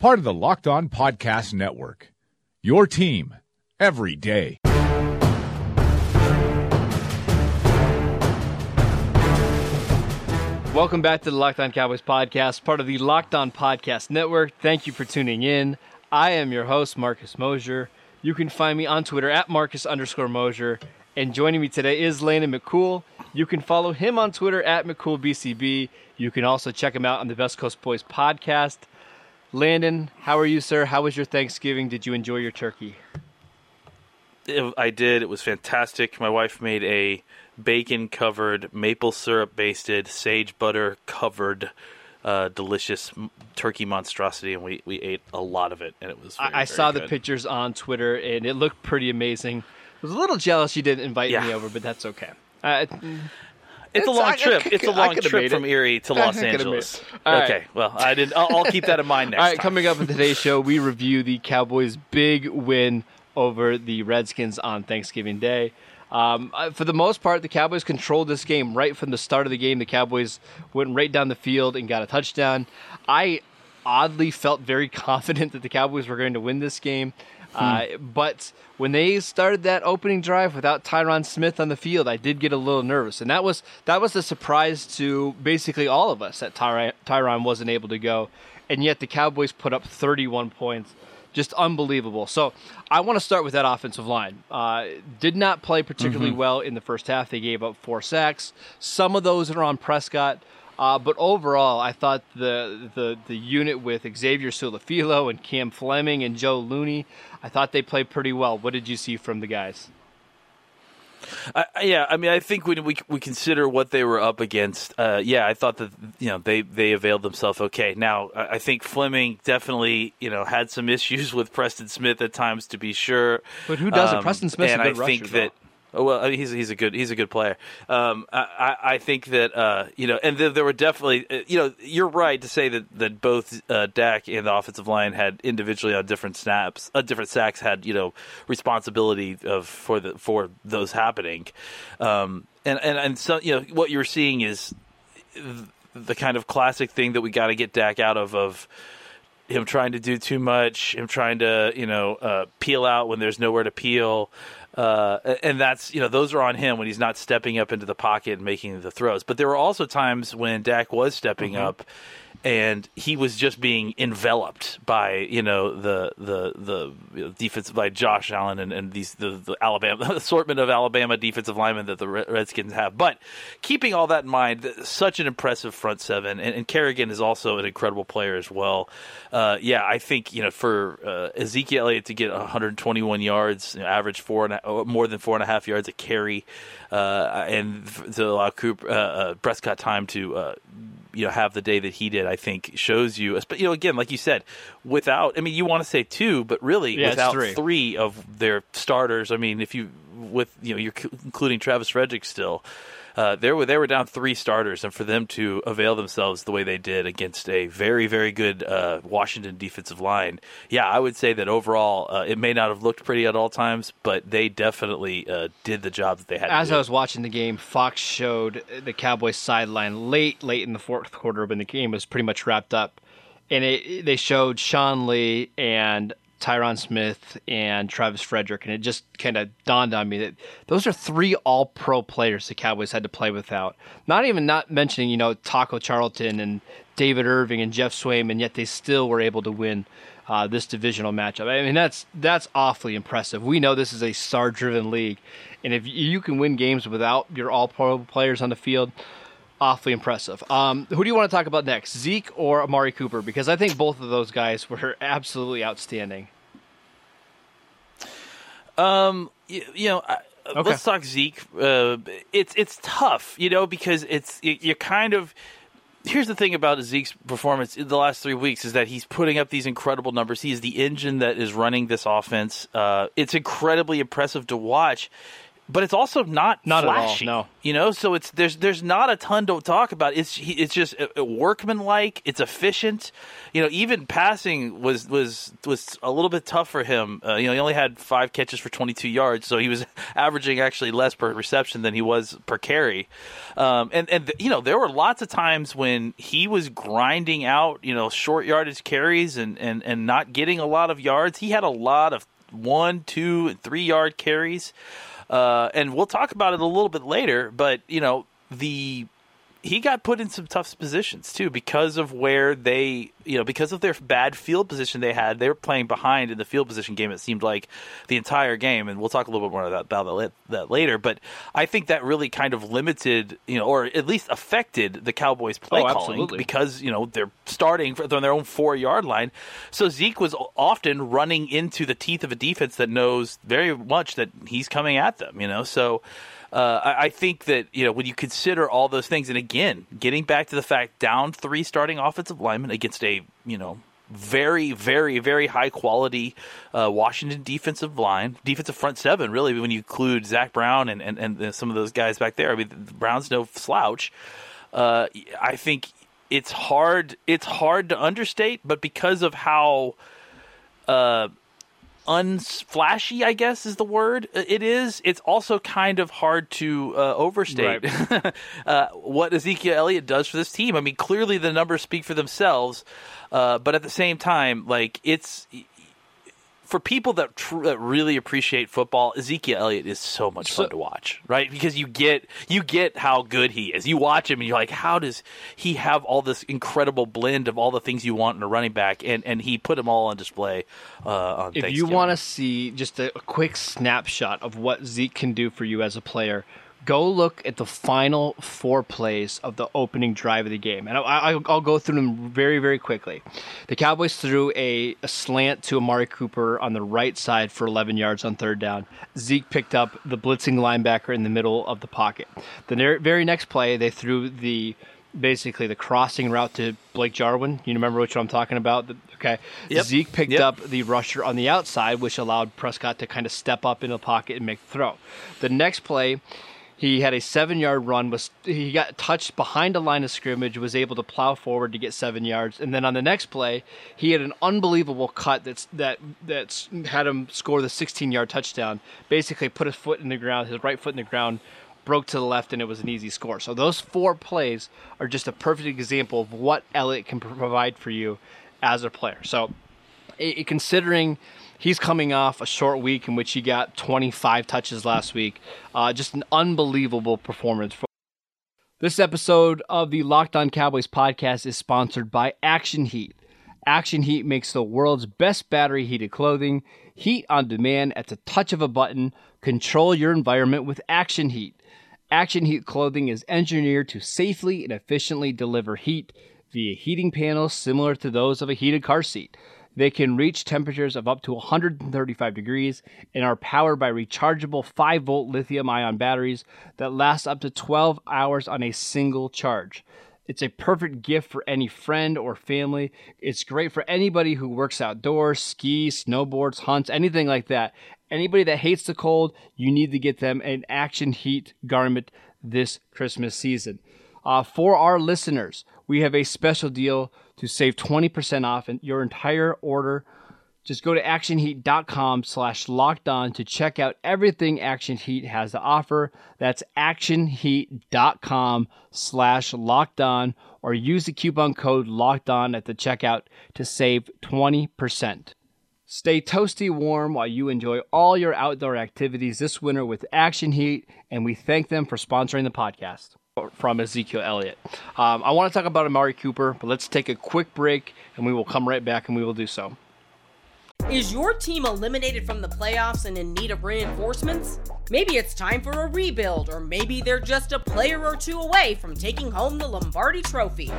part of the Locked On Podcast Network. Your team every day. Welcome back to the Locked On Cowboys podcast, part of the Locked On Podcast Network. Thank you for tuning in. I am your host, Marcus Mosher. You can find me on Twitter at Marcus underscore Mosher. And joining me today is Landon McCool. You can follow him on Twitter at McCoolBCB. You can also check him out on the Best Coast Boys podcast. Landon, how are you, sir? How was your Thanksgiving? Did you enjoy your turkey? It, I did. It was fantastic. My wife made a bacon covered, maple syrup basted, sage butter covered, uh, delicious turkey monstrosity, and we, we ate a lot of it, and it was. Very, I, I saw good. the pictures on Twitter, and it looked pretty amazing. I was a little jealous you didn't invite Yeah. me over, but that's okay. Uh, It's, a long I- trip. it's a long trip made from it. Erie to Los it. Angeles. All right. okay, well, I did. I'll, I'll keep that in mind next All right, time. coming up in today's show, we review the Cowboys' big win over the Redskins on Thanksgiving Day. Um, uh, for the most part, the Cowboys controlled this game right from the start of the game. The Cowboys went right down the field and got a touchdown. I oddly felt very confident that the Cowboys were going to win this game. Uh, but when they started that opening drive without Tyron Smith on the field, I did get a little nervous, and that was that was a surprise to basically all of us that Tyron, Tyron wasn't able to go, and yet the Cowboys put up 31 points, just unbelievable. So I want to start with that offensive line. Uh, did not play particularly well in the first half. They gave up four sacks. Some of those are on Prescott. Uh, but overall, I thought the, the the unit with Xavier Su'a-Filo and Cam Fleming and Joe Looney, I thought they played pretty well. What did you see from the guys? I, I- yeah, I mean, I think when we we consider what they were up against, uh, yeah, I thought that you know they they availed themselves okay. Now, I I think Fleming definitely you know had some issues with Preston Smith at times, to be sure. But who doesn't? Um, Preston Smith's a and good I think rusher, that. Oh, well, I mean, he's he's a good he's a good player. Um, I, I I think that uh, you know, and there, there were definitely uh, you know, you're right to say that that both uh, Dak and the offensive line had individually on different snaps, uh, different sacks had you know responsibility of for the for those happening, um, and and and so you know what you're seeing is the kind of classic thing that we got to get Dak out of of him trying to do too much, him trying to you know uh, peel out when there's nowhere to peel, uh, and that's you know those are on him when he's not stepping up into the pocket and making the throws. But there were also times when Dak was stepping up. And he was just being enveloped by you know the the the you know, by Josh Allen and, and these the, the Alabama assortment of Alabama defensive linemen that the Redskins have. But keeping all that in mind, such an impressive front seven, and, and Kerrigan is also an incredible player as well. Uh, yeah, I think you know for uh, Ezekiel Elliott to get 121 yards, you know, average four and a, oh, more than four and a half yards a carry, uh, and to allow Cooper uh, uh, Prescott time to. You know, have the day that he did, I think shows you. But you know, again, like you said, without, I mean, you want to say two, but really Yeah, without three. three of their starters. I mean, if you with you know, you're including Travis Frederick still. Uh, they were they were down three starters, and for them to avail themselves the way they did against a very very good uh, Washington defensive line, yeah, I would say that overall uh, it may not have looked pretty at all times, but they definitely uh, did the job that they had. As to I was watching the game, Fox showed the Cowboys sideline late, late in the fourth quarter when the game was pretty much wrapped up, and it, they showed Sean Lee and Tyron Smith and Travis Frederick, and it just kind of dawned on me that those are three All-Pro players the Cowboys had to play without. Not even not mentioning you know Taco Charlton and David Irving and Geoff Swaim, and yet they still were able to win. Uh, this divisional matchup. I mean, that's that's awfully impressive. We know this is a star-driven league, and if you can win games without your All-Pro players on the field, awfully impressive. Um, who do you want to talk about next, Zeke or Amari Cooper? Because I think both of those guys were absolutely outstanding. Um, you, you know, I, Okay. let's talk Zeke. Uh, it's it's tough, you know, because it's you, you kind of here's the thing about Zeke's performance in the last three weeks is that he's putting up these incredible numbers. He is the engine that is running this offense. Uh, it's incredibly impressive to watch but it's also not not flashy, at all. No, you know. So it's there's there's not a ton to talk about. It's it's just workmanlike. It's efficient. You know, even passing was was was a little bit tough for him. Uh, you know, he only had five catches for 22 yards, so he was averaging actually less per reception than he was per carry. Um, and and you know, there were lots of times when he was grinding out you know short yardage carries and and and not getting a lot of yards. He had a lot of one, two, and three yard carries. Uh, and we'll talk about it a little bit later. But you know, the he got put in some tough positions too because of where they, you know, because of their bad field position they had. They were playing behind in the field position game. It seemed like the entire game, and we'll talk a little bit more about, about that later. But I think that really kind of limited, you know, or at least affected the Cowboys' play oh, calling because you know they're starting from their own four yard line. So Zeke was often running into the teeth of a defense that knows very much that he's coming at them. You know, so uh, I, I, think that you know when you consider all those things, and again, getting back to the fact down three starting offensive linemen against a you know very, very, very high quality uh, Washington defensive line, defensive front seven, really, when you include Zach Brown and, and, and some of those guys back there. I mean, Brown's no slouch. Uh, I think it's hard. It's hard to understate, but because of how uh, unflashy, I guess is the word. Uh, it is. It's also kind of hard to uh, overstate right. uh, what Ezekiel Elliott does for this team. I mean, clearly the numbers speak for themselves, uh, but at the same time, like it's for people that tr- that really appreciate football, Ezekiel Elliott is so much so, fun to watch, right? Because you get you get how good he is. You watch him and you're like, how does he have all this incredible blend of all the things you want in a running back, and and he put them all on display uh, on. If you want to see just a, a quick snapshot of what Zeke can do for you as a player, go look at the final four plays of the opening drive of the game. And I, will go through them very, very quickly. The Cowboys threw a, a, slant to Amari Cooper on the right side for 11 yards on third down. Zeke picked up the blitzing linebacker in the middle of the pocket. The very next play, they threw the basically the crossing route to Blake Jarwin. You remember which one I'm talking about? Okay. Yep. Zeke picked yep. up the rusher on the outside, which allowed Prescott to kind of step up in the pocket and make the throw. The next play, he had a seven yard run. Was he got touched behind a line of scrimmage? Was able to plow forward to get seven yards, and then on the next play, he had an unbelievable cut that's that that's had him score the 16 yard touchdown. Basically, put his foot in the ground, his right foot in the ground, broke to the left, and it was an easy score. So those four plays are just a perfect example of what Elliott can provide for you as a player. So, considering he's coming off a short week in which he got 25 touches last week. Uh, just an unbelievable performance. This episode of the Locked On Cowboys podcast is sponsored by Action Heat. Action Heat makes the world's best battery heated clothing. Heat on demand at the touch of a button. Control your environment with Action Heat. Action Heat clothing is engineered to safely and efficiently deliver heat via heating panels similar to those of a heated car seat. They can reach temperatures of up to 135 degrees and are powered by rechargeable 5 volt lithium ion batteries that last up to 12 hours on a single charge. It's a perfect gift for any friend or family. It's great for anybody who works outdoors, skis, snowboards, hunts, anything like that. Anybody that hates the cold, you need to get them an Action Heat garment this Christmas season. Uh, for our listeners, we have a special deal to save 20% off your entire order. Just go to actionheat.com slash locked on to check out everything Action Heat has to offer. That's actionheat.com slash locked on or use the coupon code locked on at the checkout to save 20%. Stay toasty warm while you enjoy all your outdoor activities this winter with Action Heat, and we thank them for sponsoring the podcast from Ezekiel Elliott. Um, I want to talk about Amari Cooper, but let's take a quick break and we will come right back and we will do so. Is your team eliminated from the playoffs and in need of reinforcements? Maybe it's time for a rebuild, or maybe they're just a player or two away from taking home the Lombardi Trophy.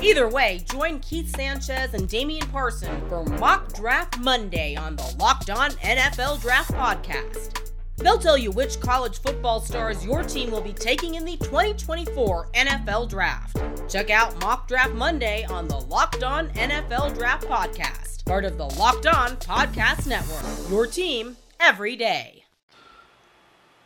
Either way, join Keith Sanchez and Damian Parson for Mock Draft Monday on the Locked On NFL Draft Podcast. They'll tell you which college football stars your team will be taking in the 2024 NFL Draft. Check out Mock Draft Monday on the Locked On NFL Draft Podcast, part of the Locked On Podcast Network. Your team every day.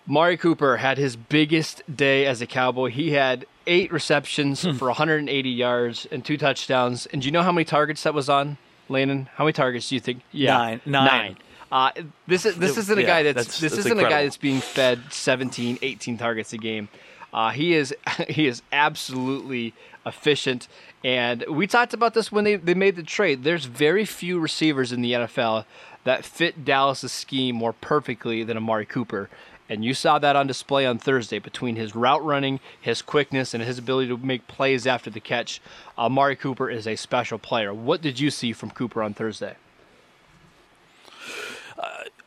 Mari Cooper had his biggest day as a Cowboy. He had eight receptions hmm. for 180 yards and two touchdowns. And do you know how many targets that was on, Landon? How many targets do you think? Yeah, Nine. Nine. Uh, this is this isn't a guy that's, that's- this that's isn't a guy that's being fed 17, 18 targets a game. Uh, he is he is absolutely efficient, and we talked about this when they, they made the trade. There's very few receivers in the NFL that fit Dallas's scheme more perfectly than Amari Cooper. And you saw that on display on Thursday between his route running, his quickness, and his ability to make plays after the catch. Amari Cooper is a special player. What did you see from Cooper on Thursday?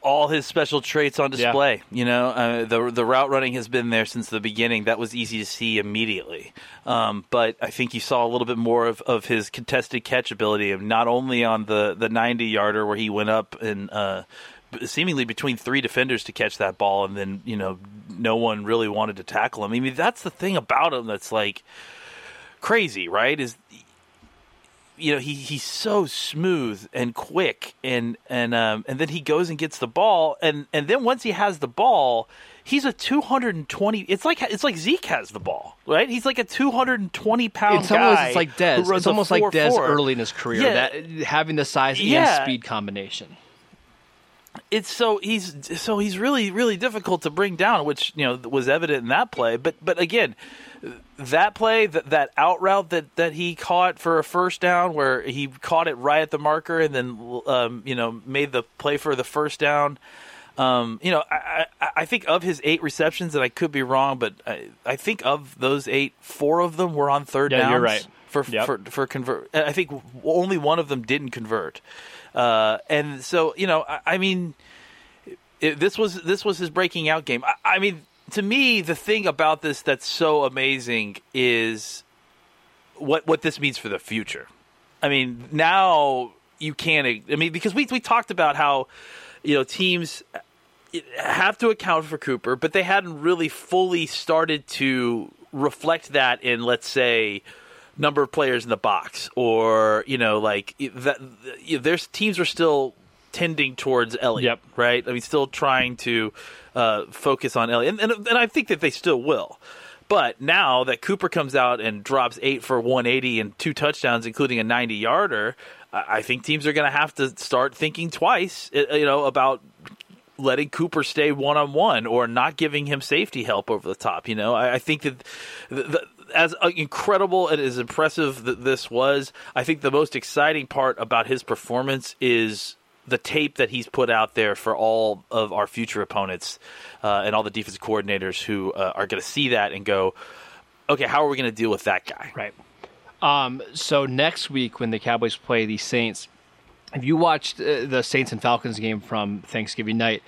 All his special traits on display. You know, uh, the the route running has been there since the beginning. That was easy to see immediately. Um, but I think you saw a little bit more of, of his contested catch ability, and not only on the the ninety yarder where he went up and. Uh, seemingly between three defenders to catch that ball and then you know no one really wanted to tackle him i mean that's the thing about him that's like crazy right is you know he he's so smooth and quick and and um and then he goes and gets the ball and and then once he has the ball he's a 220 it's like it's like Zeke has the ball right he's like a 220 pound It's almost guy it's like Dez. It's almost like Dez 4-4. early in his career, Yeah. that having the size and speed combination. it's so he's so he's really really difficult to bring down, which you know was evident in that play. But but again, that play that that out route that that he caught for a first down, where he caught it right at the marker and then um, you know made the play for the first down. Um, you know, I, I, I think of his eight receptions, and I could be wrong, but I, I think of those eight, four of them were on third Yeah, downs. you're right. For Yep. for for convert, I think only one of them didn't convert, uh, and so you know, I, I mean, it, this was this was his breaking out game. I, I mean, to me, the thing about this that's so amazing is what what this means for the future. I mean, now you can't. I mean, because we we talked about how you know teams have to account for Cooper, but they hadn't really fully started to reflect that in, let's say, number of players in the box, or you know, like that. You know, there's teams are still tending towards Elliott, Yep. right? I mean, still trying to uh, focus on Elliott, and, and and I think that they still will. But now that Cooper comes out and drops eight for 180 and two touchdowns, including a 90 yarder, I think teams are going to have to start thinking twice, uh, you know, about letting Cooper stay one on one or not giving him safety help over the top. You know, I, I think that the, the, as uh, incredible and as impressive that this was, I think the most exciting part about his performance is the tape that he's put out there for all of our future opponents uh, and all the defensive coordinators who uh, are going to see that and go, okay, how are we going to deal with that guy? Right. Um, so next week when the Cowboys play the Saints, if you watched uh, the Saints and Falcons game from Thanksgiving night,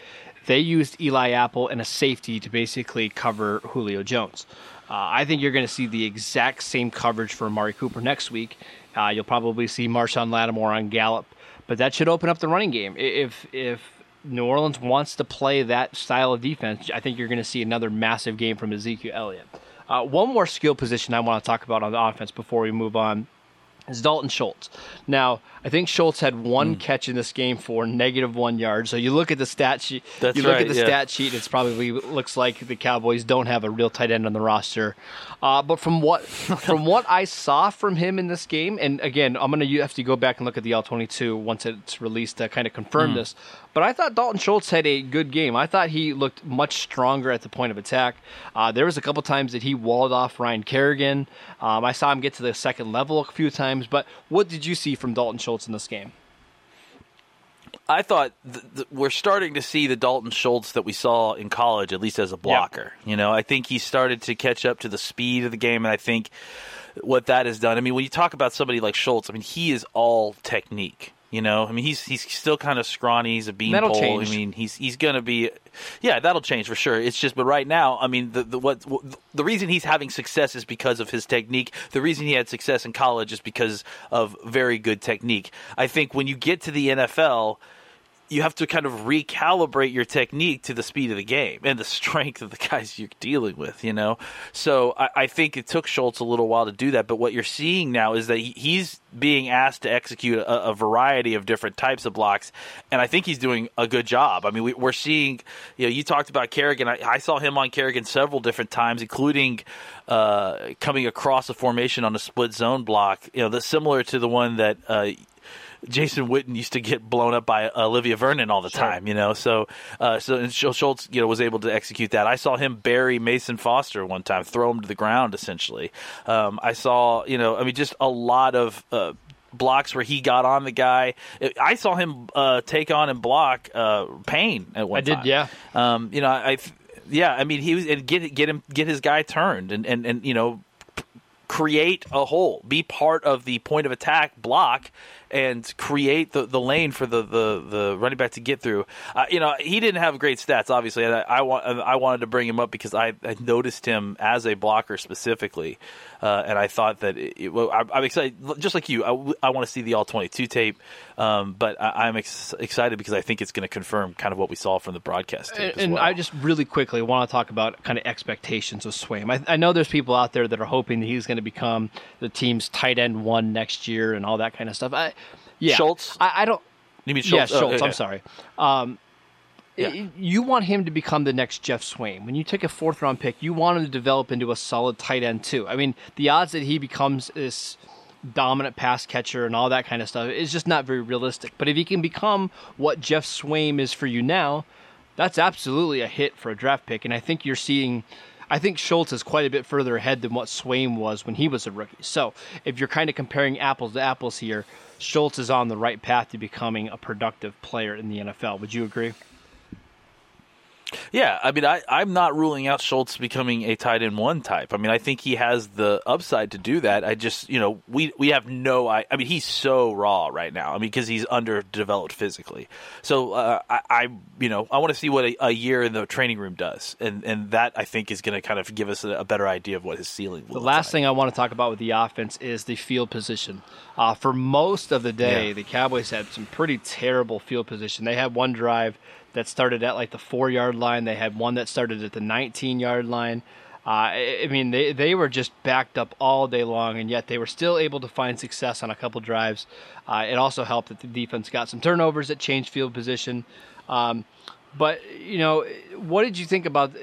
they used Eli Apple and a safety to basically cover Julio Jones. Uh, I think you're going to see the exact same coverage for Amari Cooper next week. Uh, you'll probably see Marshon Lattimore on Gallup, but that should open up the running game. If if New Orleans wants to play that style of defense, I think you're going to see another massive game from Ezekiel Elliott. Uh, one more skill position I want to talk about on the offense before we move on is Dalton Schultz. Now, I think Schultz had one Hmm. catch in this game for negative one yard. So you look at the stat sheet. That's you look right, at the yeah. stat sheet. It's probably looks like the Cowboys don't have a real tight end on the roster. Uh, but from what from what I saw from him in this game, and again, I'm gonna you have to go back and look at the all 22 once it's released to kind of confirm Hmm. this. But I thought Dalton Schultz had a good game. I thought he looked much stronger at the point of attack. Uh, there was a couple times that he walled off Ryan Kerrigan. Um, I saw him get to the second level a few times. But what did you see from Dalton Schultz in this game? I thought th- th- we're starting to see the Dalton Schultz that we saw in college, at least as a blocker. You know, I think he started to catch up to the speed of the game, and I think what that has done. I mean, when you talk about somebody like Schultz, I mean, he is all technique. You know, I mean, he's he's still kind of scrawny. He's a beanpole. I mean, he's he's going to be, yeah, that'll change for sure. It's just, but right now, I mean, the the what the reason he's having success is because of his technique. The reason he had success in college is because of very good technique. I think when you get to the NFL, you have to kind of recalibrate your technique to the speed of the game and the strength of the guys you're dealing with, you know? So I, I think it took Schultz a little while to do that. But what you're seeing now is that he, he's being asked to execute a, a, variety of different types of blocks. And I think he's doing a good job. I mean, we, are seeing, you know, you talked about Kerrigan. I, I, saw him on Kerrigan several different times, including uh, coming across a formation on a split zone block, you know, that's similar to the one that, uh, Jason Witten used to get blown up by Olivier Vernon all the sure. time, you know. So, uh, so Schultz, you know, was able to execute that. I saw him bury Mason Foster one time, throw him to the ground, essentially. Um, I saw, you know, I mean, just a lot of. Uh, blocks where he got on the guy. I saw him uh, take on and block uh, Payne at one time. I time. did, yeah. Um, you know, I, yeah. I mean, he was and get get him get his guy turned and and and you know create a hole, be part of the point of attack block, and create the, the lane for the, the, the running back to get through. Uh, you know, he didn't have great stats, obviously. I, I, I wanted to bring him up because I, I noticed him as a blocker specifically, uh, and I thought that it, it, well, I, am excited, just like you. I, I want to see the all 22 tape, um, but I, am ex- excited because I think it's going to confirm kind of what we saw from the broadcast tape. And, and well. I just really quickly want to talk about kind of expectations of Swaim. I, I know there's people out there that are hoping that he's going to become the team's tight end one next year and all that kind of stuff. I, yeah, Schultz. I, I don't. You mean Schultz? Yeah, Schultz. Oh, I'm sorry. Um, yeah. You want him to become the next Geoff Swaim. When you take a fourth round pick, you want him to develop into a solid tight end too. I mean, the odds that he becomes this dominant pass catcher and all that kind of stuff is just not very realistic. But if he can become what Geoff Swaim is for you now, that's absolutely a hit for a draft pick. And I think you're seeing I think Schultz is quite a bit further ahead than what Swaim was when he was a rookie. So if you're kind of comparing apples to apples here, Schultz is on the right path to becoming a productive player in the NFL. Would you agree? Yeah, I mean, I, I'm not ruling out Schultz becoming a tight end one type. I mean, I think he has the upside to do that. I just, you know, we we have no. I, I mean, he's so raw right now. I mean, because he's underdeveloped physically. So uh, I, I, you know, I want to see what a, a, year in the training room does, and and that I think is going to kind of give us a, a, better idea of what his ceiling. The last like. thing I want to talk about with the offense is the field position. Uh, for most of the day, yeah. the Cowboys had some pretty terrible field position. They had one drive that started at like the four yard line. They had one that started at the 19 yard line. Uh, I mean, they, they were just backed up all day long, and yet they were still able to find success on a couple drives. Uh, it also helped that the defense got some turnovers that changed field position. Um, but you know, what did you think about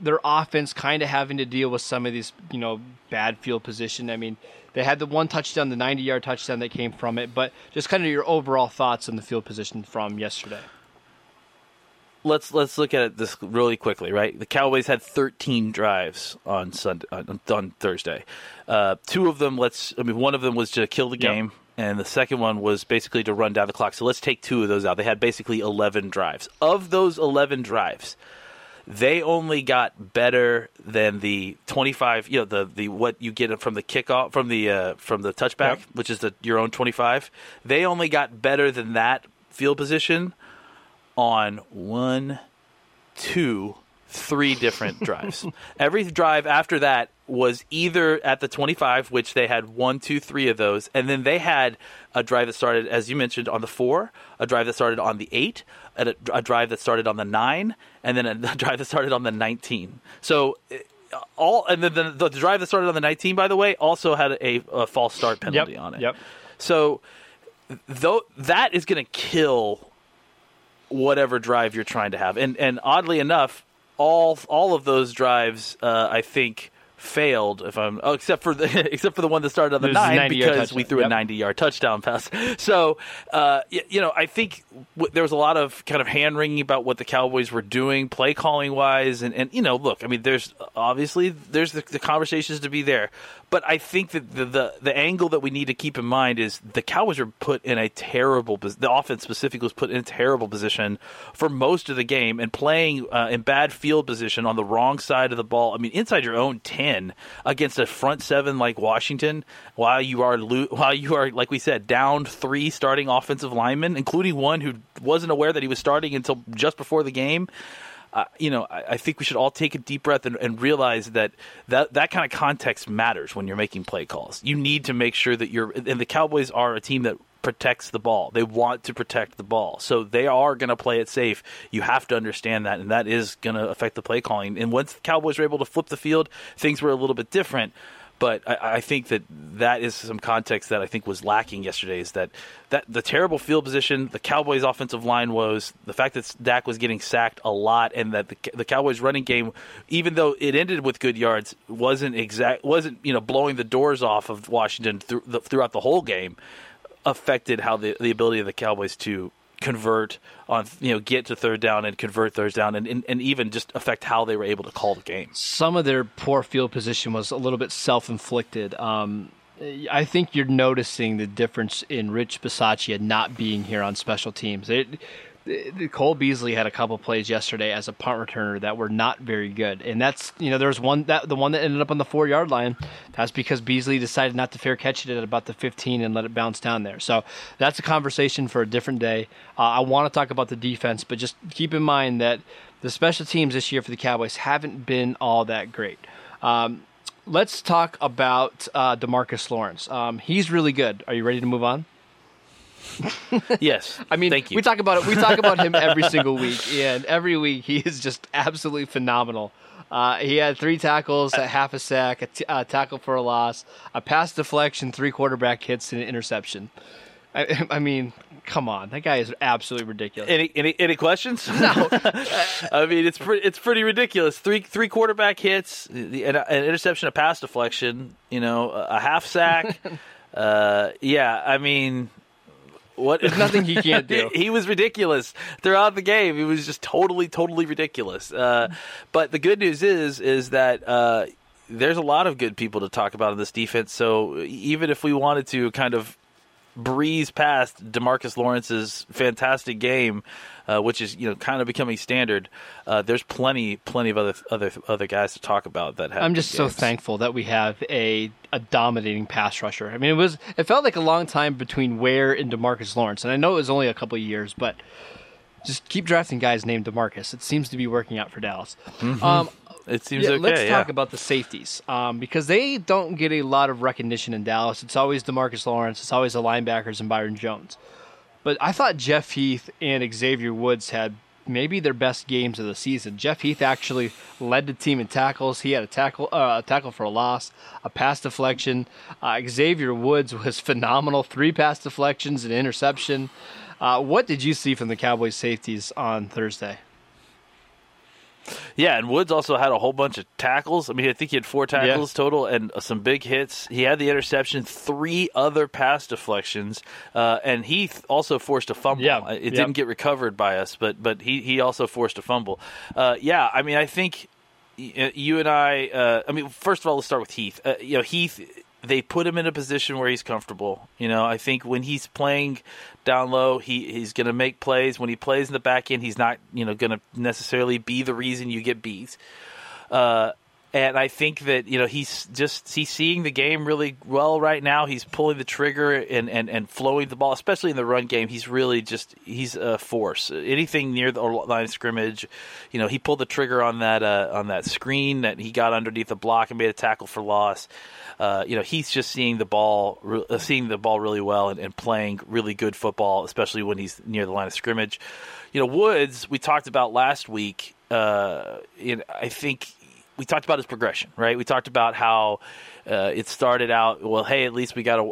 their offense kind of having to deal with some of these, you know, bad field position? I mean, they had the one touchdown, the 90-yard touchdown that came from it, but just kind of your overall thoughts on the field position from yesterday let's let's look at it this really quickly, right? The Cowboys had 13 drives on Sunday on, on Thursday. Uh, two of them, let's I mean, one of them was to kill the game, yep. and the second one was basically to run down the clock. So let's take two of those out. They had basically 11 drives. Of those 11 drives, they only got better than the 25 you know the the what you get from the kickoff from the uh, from the touchback yep. which is the your own 25 they only got better than that field position on one, two, three different drives. Every drive after that was either at the 25, which they had one, two, three of those, and then they had a drive that started, as you mentioned, on the four, a drive that started on the eight, a, a drive that started on the nine, and then a, a drive that started on the 19. So eh, all, and then the, the, drive that started on the 19, by the way, also had a, a false start penalty yep, on it. Yep. So though that is going to kill whatever drive you're trying to have. And and oddly enough, all all of those drives, uh, I think, failed. If I'm oh, except for the except for the one that started on the nine because we threw yep. a 90 yard touchdown pass. So uh, you, you, know, I think w- there was a lot of kind of hand wringing about what the Cowboys were doing, play calling wise, and and you know, look, I mean, there's obviously there's the, the conversations to be there, but I think that the, the, the angle that we need to keep in mind is the Cowboys are put in a terrible the offense specifically was put in a terrible position for most of the game and playing uh, in bad field position on the wrong side of the ball. I mean, inside your own ten against a front seven like Washington, while you are while you are like we said down three starting offensive linemen, including one who wasn't aware that he was starting until just before the game uh, you know, I, I, think we should all take a deep breath and, and, realize that, that that kind of context matters when you're making play calls. You need to make sure that you're, and the Cowboys are a team that protects the ball. They want to protect the ball. So they are going to play it safe. You have to understand that, and that is going to affect the play calling. And once the Cowboys were able to flip the field, things were a little bit different. But I, I think that that is some context that I think was lacking yesterday. Is that that the terrible field position, the Cowboys' offensive line woes, the fact that Dak was getting sacked a lot, and that the, the Cowboys' running game, even though it ended with good yards, wasn't exact wasn't you know blowing the doors off of Washington through the, throughout the whole game affected how the the ability of the Cowboys to convert on you know get to third down and convert third down and, and, and even just affect how they were able to call the game. Some of their poor field position was a little bit self inflicted. Um, I think you're noticing the difference in Rich Bisaccia not being here on special teams. It, Cole Beasley had a couple plays yesterday as a punt returner that were not very good, and that's you know there's one that the one that ended up on the four yard line. That's because Beasley decided not to fair catch it at about the 15 and let it bounce down there. So that's a conversation for a different day. Uh, I want to talk about the defense, but just keep in mind that the special teams this year for the Cowboys haven't been all that great. Um, let's talk about uh, Demarcus Lawrence. Um, he's really good. Are you ready to move on? yes. I mean, thank you. we talk about it. We talk about him every single week, and every week he is just absolutely phenomenal. Uh, he had three tackles, a half a sack, a, t- a tackle for a loss, a pass deflection, three quarterback hits, and an interception. I, I mean, come on, that guy is absolutely ridiculous. Any any, any questions? No. I mean it's pretty it's pretty ridiculous. Three three quarterback hits, the, an, an interception, a pass deflection, you know, a half sack. uh, yeah, I mean, what? There's nothing he can't do. he was ridiculous throughout the game. He was just totally totally ridiculous. Uh, but the good news is is that. Uh, there's a lot of good people to talk about in this defense. So even if we wanted to kind of breeze past Demarcus Lawrence's fantastic game, uh, which is you know kind of becoming standard. Uh, there's plenty, plenty of other other other guys to talk about that have. I'm just so thankful that we have a a dominating pass rusher. I mean, it was it felt like a long time between Ware and Demarcus Lawrence, and I know it was only a couple of years, but just keep drafting guys named Demarcus. It seems to be working out for Dallas. Mm-hmm. Um, It seems yeah, okay. let's yeah. talk about the safeties um, because they don't get a lot of recognition in Dallas. It's always Demarcus Lawrence. It's always the linebackers and Byron Jones. But I thought Jeff Heath and Xavier Woods had maybe their best games of the season. Jeff Heath actually led the team in tackles. He had a tackle, uh, a tackle for a loss, a pass deflection. Uh, Xavier Woods was phenomenal. Three pass deflections, an interception. Uh, what did you see from the Cowboys safeties on Thursday? Yeah, and Woods also had a whole bunch of tackles. I mean, I think he had four tackles total and uh, some big hits. He had the interception, three other pass deflections, uh, and he th- also forced a fumble. Yeah, Uh, It didn't get recovered by us, but but he he also forced a fumble. Uh, yeah, I mean, I think y- you and I. Uh, I mean, first of all, let's start with Heath. Uh, you know, Heath. They put him in a position where he's comfortable. You know, I think when he's playing down low, he he's going to make plays. When he plays in the back end, he's not you know going to necessarily be the reason you get beat. Uh, and I think that you know he's just he's seeing the game really well right now. He's pulling the trigger and, and, and flowing the ball, especially in the run game. He's really just he's a force. Anything near the line of scrimmage, you know, he pulled the trigger on that uh, on that screen that he got underneath the block and made a tackle for loss. Uh, you know, he's just seeing the ball, uh, seeing the ball really well and, and playing really good football, especially when he's near the line of scrimmage. You know, Woods we talked about last week. Uh, I think we talked about his progression, right? We talked about how uh, it started out. Well, hey, at least we got a,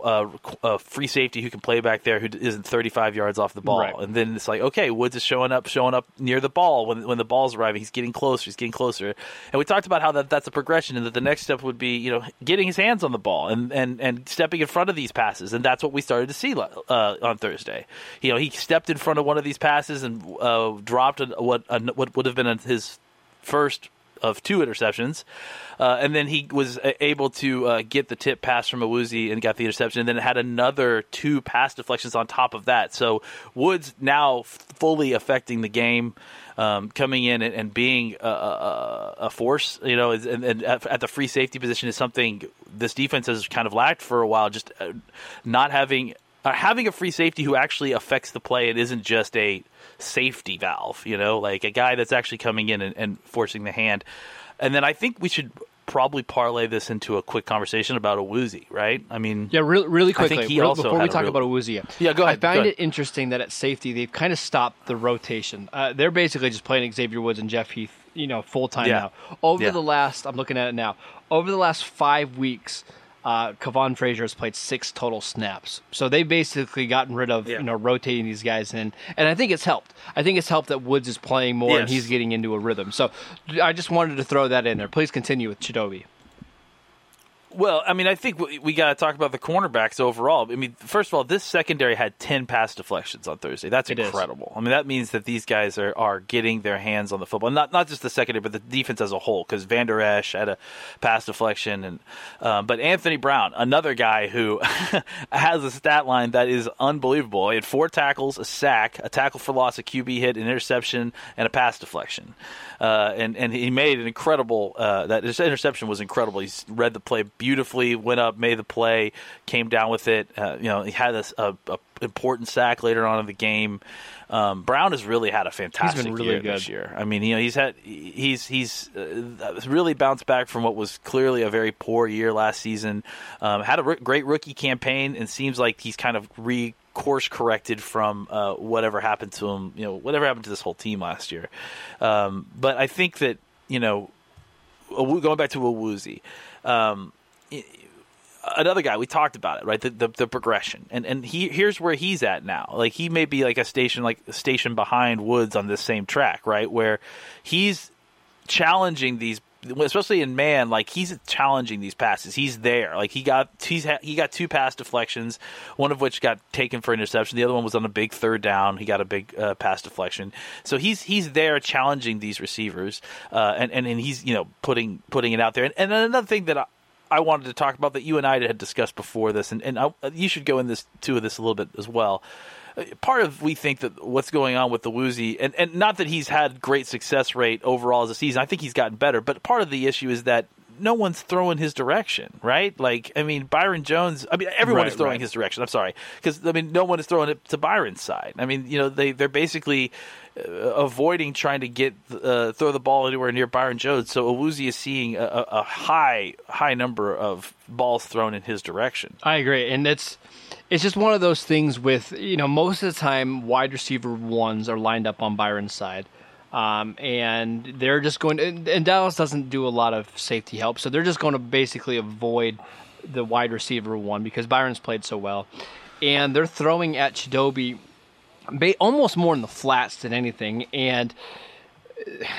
a, a free safety who can play back there who isn't 35 yards off the ball, Right. and then it's like, okay, Woods is showing up, showing up near the ball when when the ball's arriving. He's getting closer, he's getting closer, and we talked about how that that's a progression, and that the next step would be, you know, getting his hands on the ball and and and stepping in front of these passes, and that's what we started to see uh, on Thursday. You know, he stepped in front of one of these passes and uh, dropped a, what a, what would have been his first of two interceptions, uh, and then he was uh, able to uh, get the tip pass from Awuzie and got the interception, and then it had another two pass deflections on top of that. So Woods now fully affecting the game. Um, coming in and, and being a, a, a force, you know, and, and at at the free safety position is something this defense has kind of lacked for a while. Just uh, not having uh, having a free safety who actually affects the play and isn't just a safety valve, you know, like a guy that's actually coming in and, and forcing the hand. And then I think we should probably parlay this into a quick conversation about Awuzie, right? I mean, Yeah, really, really I think quickly. he real- also before we talk real- about Awuzie, Yeah, go ahead, I find ahead. it interesting that at safety they've kind of stopped the rotation. Uh, they're basically just playing Xavier Woods and Jeff Heath, you know, full time Yeah. now. Over Yeah. the last, I'm looking at it now. Over the last five weeks, uh, Kavon Frazier has played six total snaps. So they've basically gotten rid of Yeah. you know rotating these guys in, and I think it's helped. I think it's helped that Woods is playing more and he's getting into a rhythm. So I just wanted to throw that in there. Please continue with Chidobe. Well, I mean, I think we, we got to talk about the cornerbacks overall. I mean, first of all, this secondary had 10 pass deflections on Thursday. That's It is. incredible. I mean, that means that these guys are, are getting their hands on the football. Not not just the secondary, but the defense as a whole, because Vander Esch had a pass deflection. and um, But Anthony Brown, another guy who has a stat line that is unbelievable. He had four tackles, a sack, a tackle for loss, a QB hit, an interception, and a pass deflection. Uh, and, and he made an incredible, uh, that his interception was incredible. He read the play beautifully, went up, made the play, came down with it. Uh, you know, he had this a, a important sack later on in the game. Um, Brown has really had a fantastic really year good. this year. I mean, you know, he's had he's he's uh, really bounced back from what was clearly a very poor year last season. Um, had a r- great rookie campaign, and seems like he's kind of re course corrected from uh, whatever happened to him. You know, whatever happened to this whole team last year. Um, but I think that you know, going back to Awuzie, um, another guy we talked about it right? The, the, the progression. And and he here's where he's at now. Like he may be like a station like a station behind woods on this same track right? Where he's challenging these especially in man like he's challenging these passes. He's there. Like he got he's ha- he got two pass deflections one of which got taken for interception. The other one was on a big third down. He got a big uh, pass deflection. So he's he's there challenging these receivers uh, and, and and he's you know putting putting it out there. And, and another thing that I, I wanted to talk about that you and I had discussed before this, and, and I, you should go in this to this a little bit as well. Uh, Part of we think that what's going on with the Woozy, and, and not that he's had great success rate overall as a season. I think he's gotten better, but part of the issue is that no one's throwing his direction, right? Like, I mean, Byron Jones. I mean, everyone Right, is throwing right. his direction. I'm sorry, because I mean, no one is throwing it to Byron's side. I mean, you know, they they're basically avoiding trying to get uh, throw the ball anywhere near Byron Jones. So Awuzie is seeing a, a, high high number of balls thrown in his direction. I agree, and it's it's just one of those things with you know most of the time wide receiver ones are lined up on Byron's side, um, and they're just going. To, and, Dallas doesn't do a lot of safety help, so they're just going to basically avoid the wide receiver one because Byron's played so well, and they're throwing at Chidobe almost more in the flats than anything, and. Uh,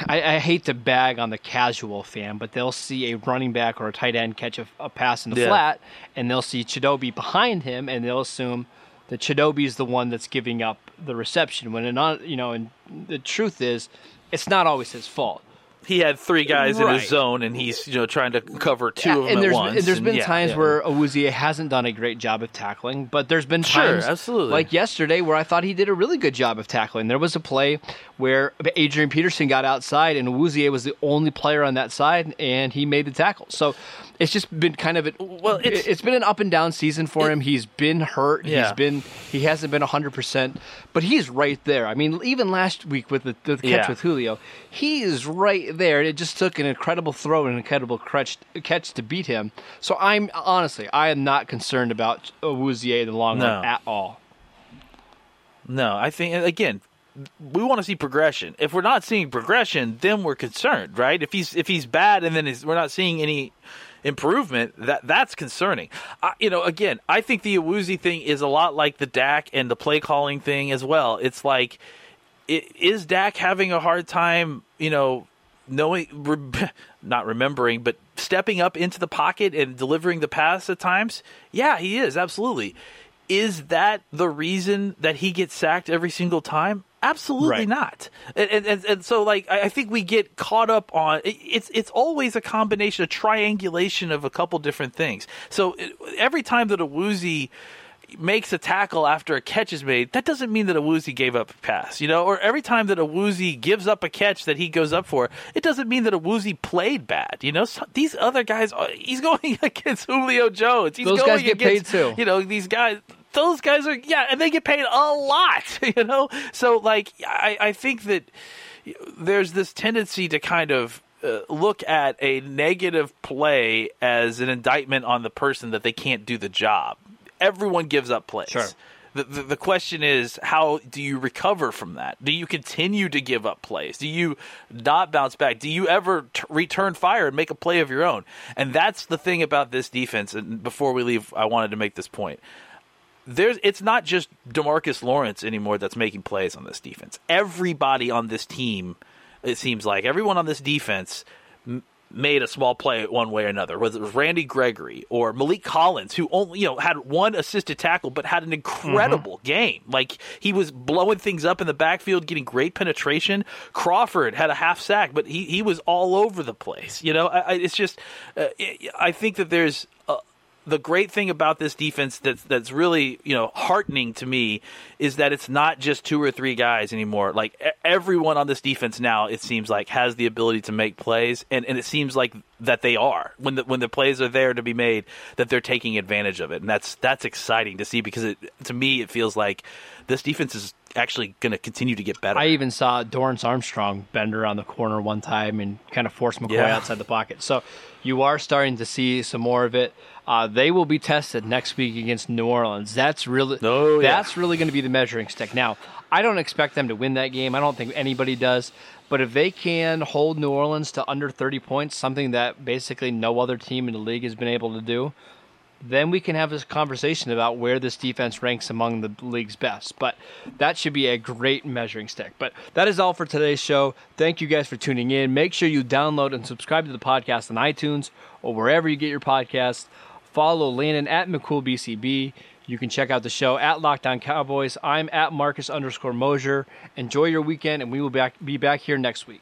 I, I hate to bag on the casual fan, but they'll see a running back or a tight end catch a, a pass in the Yeah. flat, and they'll see Chidobe behind him, and they'll assume that Chidobe is the one that's giving up the reception. When it not, you know, and the truth is, it's not always his fault. He had three guys in his zone, and he's you know trying to cover two Yeah, of them and at there's once. and there's been times yeah. where Awuzie hasn't done a great job of tackling, but there's been times, Sure, absolutely. like yesterday, where I thought he did a really good job of tackling. There was a play where Adrian Peterson got outside, and Awuzie was the only player on that side, and he made the tackle. So it's just been kind of a, Well, it's- it's been an up and down season for him. He's been hurt. He's Yeah. been he hasn't been hundred percent, but he's right there. I mean, even last week with the, the catch Yeah. with Julio, he is right there. It just took an incredible throw and an incredible catch, catch to beat him. So I'm honestly, I am not concerned about Awuzie in the long No. run at all. No, I think again, we want to see progression. If we're not seeing progression, then we're concerned, right? If he's if he's bad and then we're not seeing any improvement, that that's concerning. I, you know, again, I think the Awuzie thing is a lot like the Dak and the play calling thing as well. It's like, i- is Dak having a hard time? You know, knowing, re- not remembering, but stepping up into the pocket and delivering the pass at times? Yeah, he is absolutely. Is that the reason that he gets sacked every single time? Absolutely Right. not. And, and, and, so, like, I think we get caught up on it's it's always a combination, a triangulation of a couple different things. So every time that Awuzie makes a tackle after a catch is made, that doesn't mean that Awuzie gave up a pass, you know. Or every time that Awuzie gives up a catch that he goes up for, it doesn't mean that Awuzie played bad, you know. So these other guys, are- he's going against Julio Jones. He's Those going guys get paid too. You know, these guys. Those guys are yeah, and they get paid a lot, you know. So like, I I think that there's this tendency to kind of uh, look at a negative play as an indictment on the person that they can't do the job. Everyone gives up plays. Sure. The, the, the question is, how do you recover from that? Do you continue to give up plays? Do you not bounce back? Do you ever t- return fire and make a play of your own? And that's the thing about this defense. And before we leave, I wanted to make this point there's it's not just Demarcus Lawrence anymore that's making plays on this defense. Everybody on this team, it seems like everyone on this defense m- made a small play one way or another. Whether it was Randy Gregory or Maliek Collins, who only you know had one assisted tackle but had an incredible mm-hmm. game. Like he was blowing things up in the backfield, getting great penetration. Crawford had a half sack, but he he was all over the place. You know, I, it's just uh, I think that there's the great thing about this defense that's that's really you know heartening to me is that it's not just two or three guys anymore. Like everyone on this defense now, it seems like has the ability to make plays, and, and it seems like that they are when the when the plays are there to be made, that they're taking advantage of it, and that's that's exciting to see because it to me it feels like this defense is actually going to continue to get better. I even saw Dorance Armstrong bend around the corner one time and kind of force McCoy yeah. outside the pocket. So you are starting to see some more of it. Uh, they will be tested next week against New Orleans. That's really oh, yeah. that's really going to be the measuring stick. Now, I don't expect them to win that game. I don't think anybody does. But if they can hold New Orleans to under 30 points, something that basically no other team in the league has been able to do, then we can have this conversation about where this defense ranks among the league's best. But that should be a great measuring stick. But that is all for today's show. Thank you guys for tuning in. Make sure you download and subscribe to the podcast on iTunes or wherever you get your podcasts. Follow Landon at McCoolBTB. You can check out the show at Locked On Cowboys. I'm at Marcus underscore Mosher. Enjoy your weekend, and we will back, be back here next week.